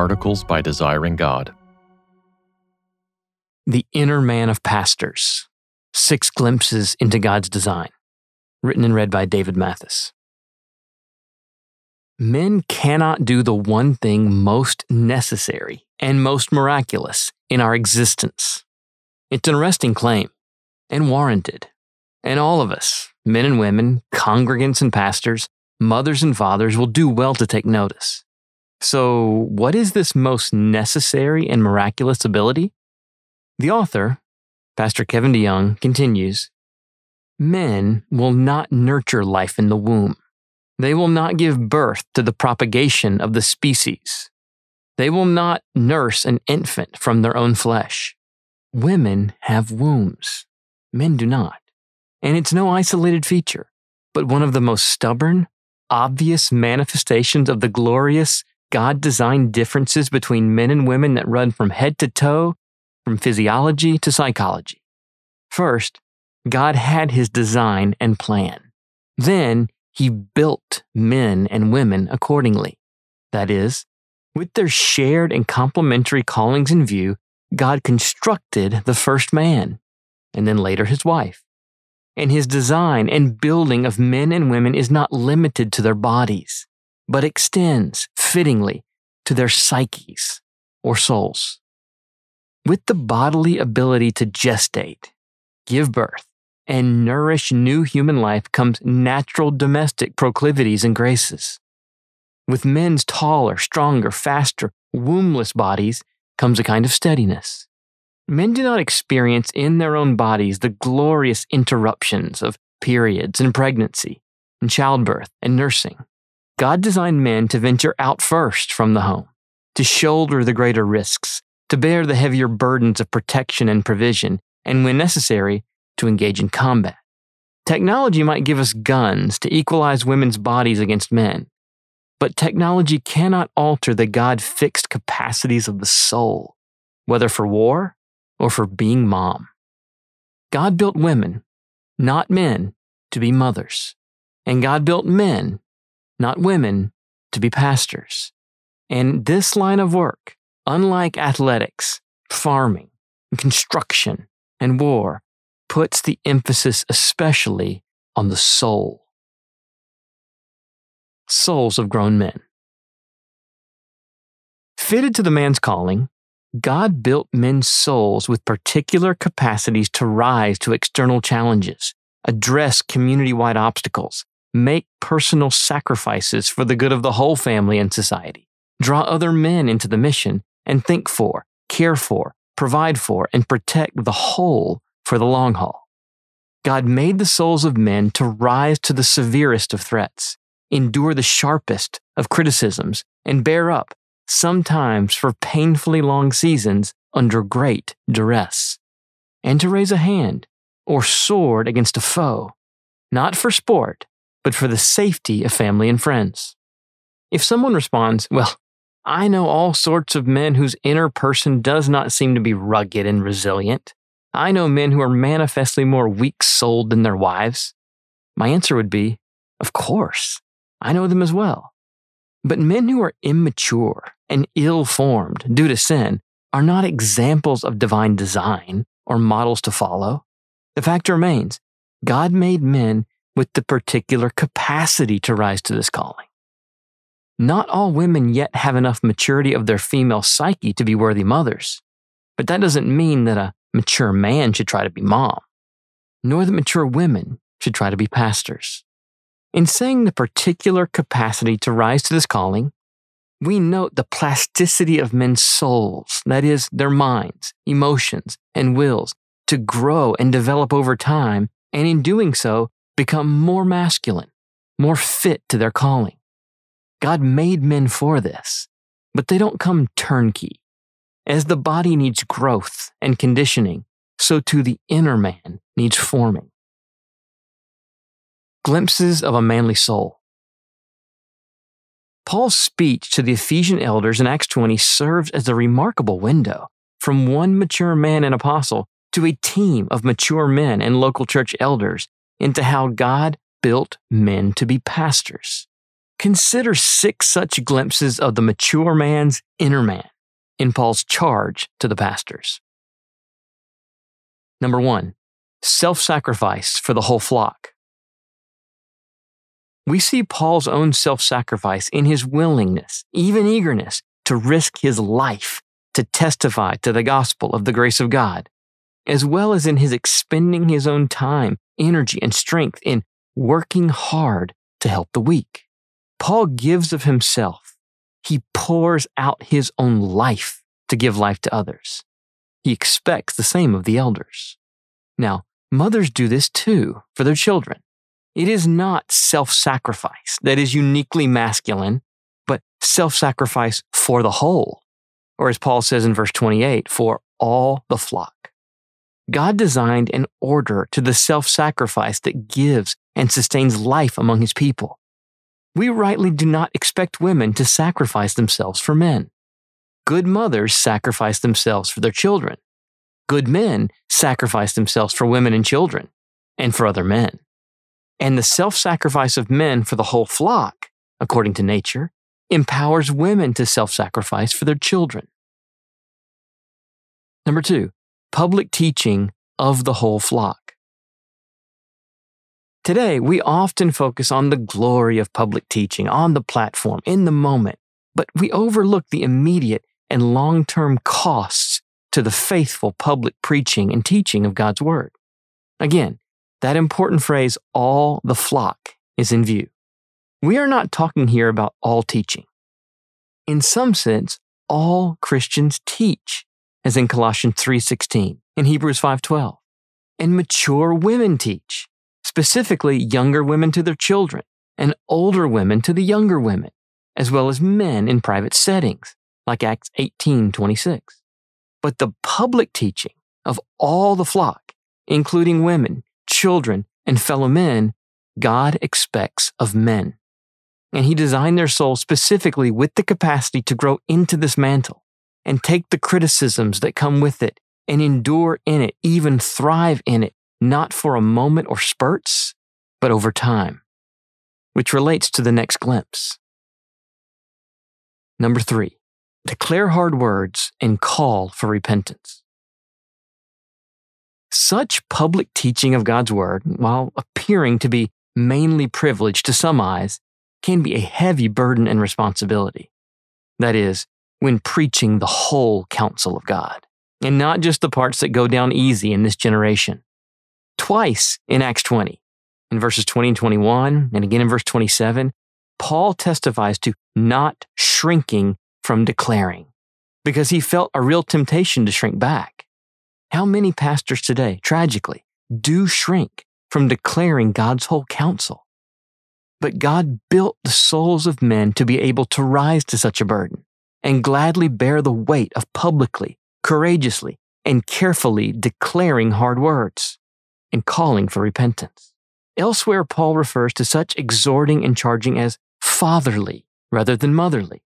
Articles by Desiring God. The Inner Man of Pastors Six Glimpses into God's Design. Written and read by David Mathis. Men cannot do the one thing most necessary and most miraculous in our existence. It's an arresting claim and warranted. And all of us, men and women, congregants and pastors, mothers and fathers, will do well to take notice. So, what is this most necessary and miraculous ability? The author, Pastor Kevin DeYoung, continues Men will not nurture life in the womb. They will not give birth to the propagation of the species. They will not nurse an infant from their own flesh. Women have wombs. Men do not. And it's no isolated feature, but one of the most stubborn, obvious manifestations of the glorious God designed differences between men and women that run from head to toe, from physiology to psychology. First, God had his design and plan. Then, he built men and women accordingly. That is, with their shared and complementary callings in view, God constructed the first man, and then later his wife. And his design and building of men and women is not limited to their bodies but extends fittingly to their psyches or souls. With the bodily ability to gestate, give birth, and nourish new human life comes natural domestic proclivities and graces. With men's taller, stronger, faster, wombless bodies comes a kind of steadiness. Men do not experience in their own bodies the glorious interruptions of periods and pregnancy, and childbirth and nursing. God designed men to venture out first from the home, to shoulder the greater risks, to bear the heavier burdens of protection and provision, and when necessary, to engage in combat. Technology might give us guns to equalize women's bodies against men, but technology cannot alter the God fixed capacities of the soul, whether for war or for being mom. God built women, not men, to be mothers, and God built men not women, to be pastors. And this line of work, unlike athletics, farming, construction, and war, puts the emphasis especially on the soul. Souls of grown men. Fitted to the man's calling, God built men's souls with particular capacities to rise to external challenges, address community wide obstacles, make personal sacrifices for the good of the whole family and society, draw other men into the mission, and think for, care for, provide for, and protect the whole for the long haul. God made the souls of men to rise to the severest of threats, endure the sharpest of criticisms, and bear up, sometimes for painfully long seasons, under great duress, and to raise a hand or sword against a foe, not for sport, but for the safety of family and friends. If someone responds, Well, I know all sorts of men whose inner person does not seem to be rugged and resilient. I know men who are manifestly more weak souled than their wives. My answer would be, Of course, I know them as well. But men who are immature and ill formed due to sin are not examples of divine design or models to follow. The fact remains, God made men with the particular capacity to rise to this calling. Not all women yet have enough maturity of their female psyche to be worthy mothers, but that doesn't mean that a mature man should try to be mom, nor that mature women should try to be pastors. In saying the particular capacity to rise to this calling, we note the plasticity of men's souls, that is, their minds, emotions, and wills, to grow and develop over time, and in doing so, become more masculine, more fit to their calling. God made men for this, but they don't come turnkey. As the body needs growth and conditioning, so too the inner man needs forming. Glimpses of a manly soul. Paul's speech to the Ephesian elders in Acts 20 serves as a remarkable window from one mature man and apostle to a team of mature men and local church elders into how God built men to be pastors. Consider six such glimpses of the mature man's inner man in Paul's charge to the pastors. Number one, self sacrifice for the whole flock. We see Paul's own self sacrifice in his willingness, even eagerness, to risk his life to testify to the gospel of the grace of God, as well as in his expending his own time, energy, and strength in working hard to help the weak. Paul gives of himself. He pours out his own life to give life to others. He expects the same of the elders. Now, mothers do this too for their children. It is not self sacrifice that is uniquely masculine, but self sacrifice for the whole. Or as Paul says in verse 28, for all the flock. God designed an order to the self sacrifice that gives and sustains life among his people. We rightly do not expect women to sacrifice themselves for men. Good mothers sacrifice themselves for their children. Good men sacrifice themselves for women and children and for other men. And the self sacrifice of men for the whole flock, according to nature, empowers women to self sacrifice for their children. Number two, public teaching of the whole flock. Today, we often focus on the glory of public teaching on the platform in the moment, but we overlook the immediate and long term costs to the faithful public preaching and teaching of God's Word. Again, that important phrase, all the flock, is in view. We are not talking here about all teaching. In some sense, all Christians teach, as in Colossians 3:16 and Hebrews 5:12. And mature women teach, specifically younger women to their children and older women to the younger women, as well as men in private settings, like Acts 18:26. But the public teaching of all the flock, including women, children, and fellow men, God expects of men. And He designed their souls specifically with the capacity to grow into this mantle and take the criticisms that come with it and endure in it, even thrive in it, not for a moment or spurts, but over time, which relates to the next glimpse. Number three, declare hard words and call for repentance. Such public teaching of God's Word, while appearing to be mainly privileged to some eyes, can be a heavy burden and responsibility. That is, when preaching the whole counsel of God, and not just the parts that go down easy in this generation. Twice in Acts 20, in verses 20 and 21, and again in verse 27, Paul testifies to not shrinking from declaring because he felt a real temptation to shrink back. How many pastors today, tragically, do shrink from declaring God's whole counsel? But God built the souls of men to be able to rise to such a burden and gladly bear the weight of publicly, courageously, and carefully declaring hard words and calling for repentance. Elsewhere, Paul refers to such exhorting and charging as fatherly rather than motherly.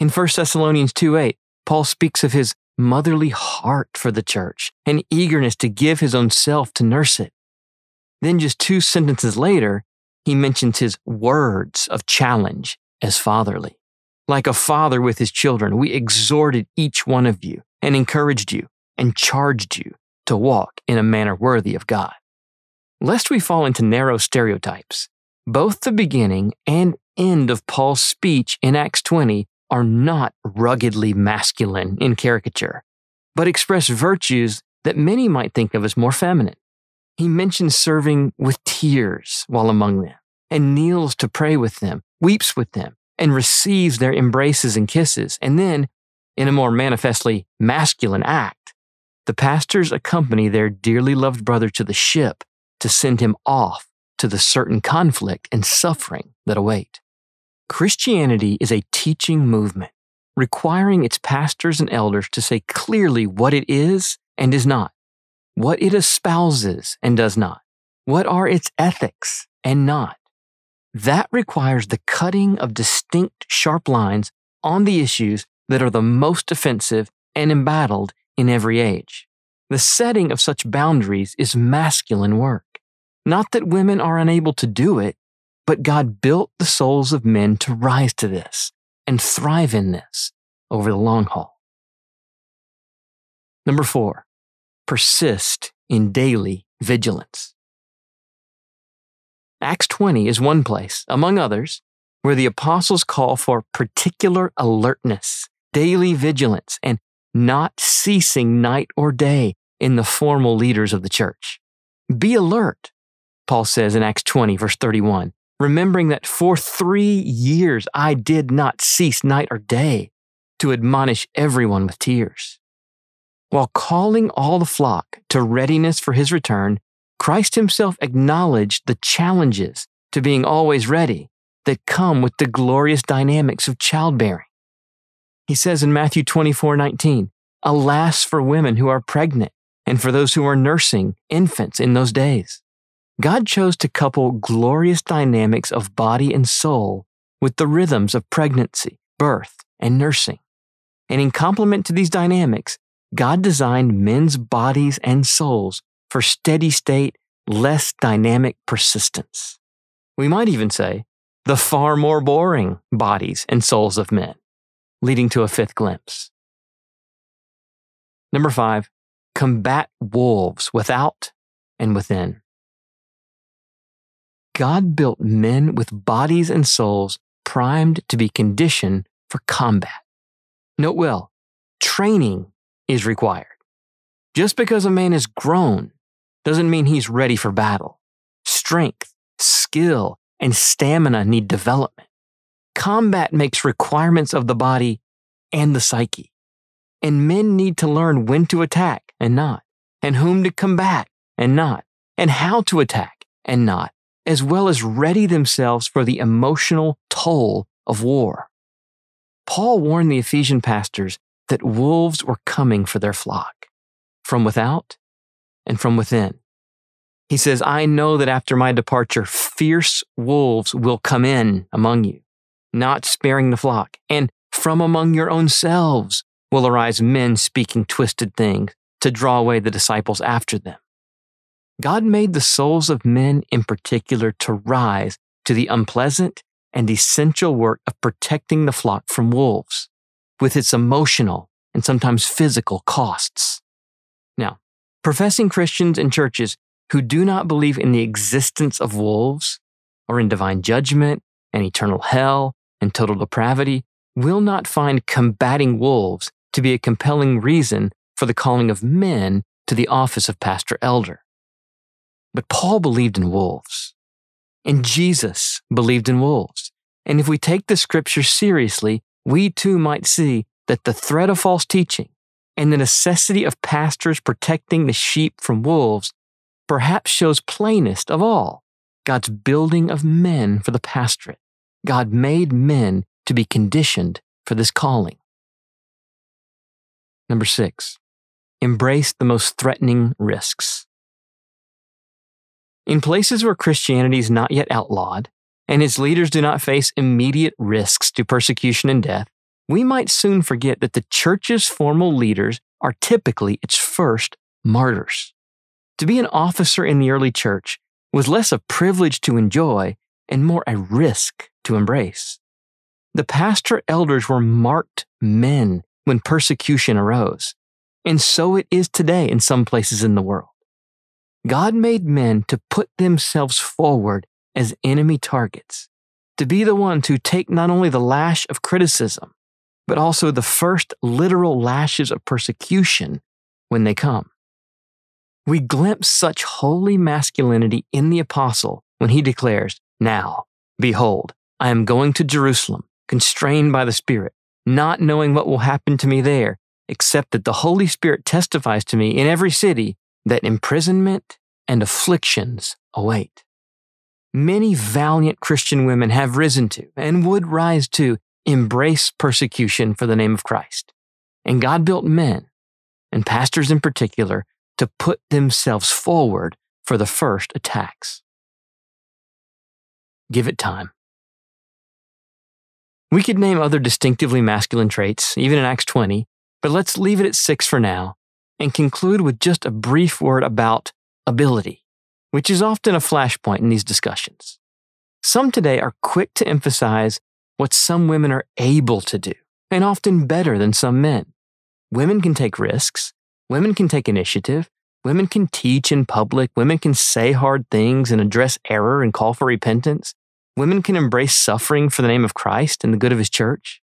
In 1 Thessalonians 2 8, Paul speaks of his motherly heart for the church and eagerness to give his own self to nurse it. Then, just two sentences later, he mentions his words of challenge as fatherly. Like a father with his children, we exhorted each one of you and encouraged you and charged you to walk in a manner worthy of God. Lest we fall into narrow stereotypes, both the beginning and end of Paul's speech in Acts 20 are not ruggedly masculine in caricature, but express virtues that many might think of as more feminine. He mentions serving with tears while among them, and kneels to pray with them, weeps with them, and receives their embraces and kisses. And then, in a more manifestly masculine act, the pastors accompany their dearly loved brother to the ship to send him off to the certain conflict and suffering that await. Christianity is a teaching movement requiring its pastors and elders to say clearly what it is and is not, what it espouses and does not, what are its ethics and not. That requires the cutting of distinct, sharp lines on the issues that are the most offensive and embattled in every age. The setting of such boundaries is masculine work. Not that women are unable to do it, But God built the souls of men to rise to this and thrive in this over the long haul. Number four, persist in daily vigilance. Acts 20 is one place, among others, where the apostles call for particular alertness, daily vigilance, and not ceasing night or day in the formal leaders of the church. Be alert, Paul says in Acts 20, verse 31, remembering that for three years I did not cease night or day to admonish everyone with tears. While calling all the flock to readiness for his return, Christ himself acknowledged the challenges to being always ready that come with the glorious dynamics of childbearing. He says in Matthew 24 19, Alas for women who are pregnant and for those who are nursing infants in those days. God chose to couple glorious dynamics of body and soul with the rhythms of pregnancy, birth, and nursing. And in complement to these dynamics, God designed men's bodies and souls for steady state, less dynamic persistence. We might even say the far more boring bodies and souls of men, leading to a fifth glimpse. Number five, combat wolves without and within. God built men with bodies and souls primed to be conditioned for combat. Note well, training is required. Just because a man is grown doesn't mean he's ready for battle. Strength, skill, and stamina need development. Combat makes requirements of the body and the psyche. And men need to learn when to attack and not, and whom to combat and not, and how to attack and not, as well as ready themselves for the emotional toll of war. Paul warned the Ephesian pastors that wolves were coming for their flock, from without and from within. He says, I know that after my departure, fierce wolves will come in among you, not sparing the flock, and from among your own selves will arise men speaking twisted things to draw away the disciples after them. God made the souls of men in particular to rise to the unpleasant and essential work of protecting the flock from wolves, with its emotional and sometimes physical costs. Professing Christians and churches who do not believe in the existence of wolves or in divine judgment and eternal hell and total depravity will not find combating wolves to be a compelling reason for the calling of men to the office of pastor elder. But Paul believed in wolves, and Jesus believed in wolves. And if we take the scripture seriously, we too might see that the threat of false teaching and the necessity of pastors protecting the sheep from wolves perhaps shows plainest of all God's building of men for the pastorate. God made men to be conditioned for this calling. Number six, embrace the most threatening risks. In places where Christianity is not yet outlawed, and its leaders do not face immediate risks to persecution and death, we might soon forget that the church's formal leaders are typically its first martyrs. To be an officer in the early church was less a privilege to enjoy and more a risk to embrace. The pastor elders were marked men when persecution arose, and so it is today in some places in the world. God made men to put themselves forward as enemy targets, to be the ones who take not only the lash of criticism, but also the first literal lashes of persecution when they come. We glimpse such holy masculinity in the apostle when he declares, Now, behold, I am going to Jerusalem, constrained by the Spirit, not knowing what will happen to me there, except that the Holy Spirit testifies to me in every city that imprisonment and afflictions await. Many valiant Christian women have risen to and would rise to embrace persecution for the name of Christ. And God built men, and pastors in particular, to put themselves forward for the first attacks. Give it time. We could name other distinctively masculine traits, even in Acts 20, but let's leave it at six for now and conclude with just a brief word about ability, which is often a flashpoint in these discussions. Some today are quick to emphasize what some women are able to do, and often better than some men. Women can take risks, women can take initiative, women can teach in public, women can say hard things and address error and call for repentance, women can embrace suffering for the name of Christ and the good of his church.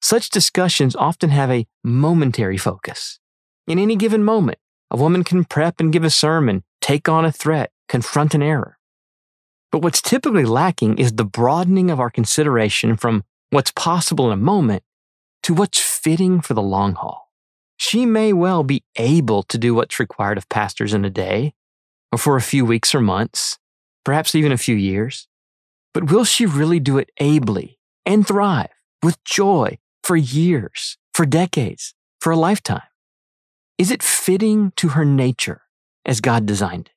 Such discussions often have a momentary focus. In any given moment, a woman can prep and give a sermon, take on a threat, confront an error. But what's typically lacking is the broadening of our consideration from what's possible in a moment to what's fitting for the long haul. She may well be able to do what's required of pastors in a day, or for a few weeks or months, perhaps even a few years. But will she really do it ably and thrive with joy for years, for decades, for a lifetime? Is it fitting to her nature as God designed it?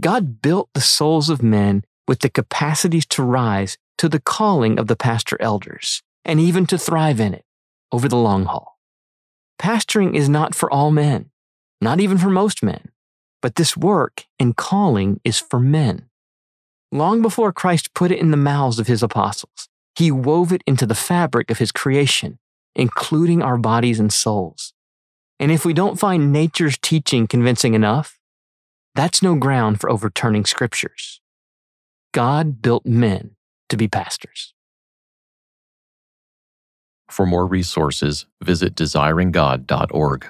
God built the souls of men with the capacities to rise to the calling of the pastor elders and even to thrive in it over the long haul. Pastoring is not for all men, not even for most men, but this work and calling is for men. Long before Christ put it in the mouths of his apostles, he wove it into the fabric of his creation, including our bodies and souls. And if we don't find nature's teaching convincing enough, that's no ground for overturning scriptures. God built men to be pastors. For more resources, visit desiringgod.org.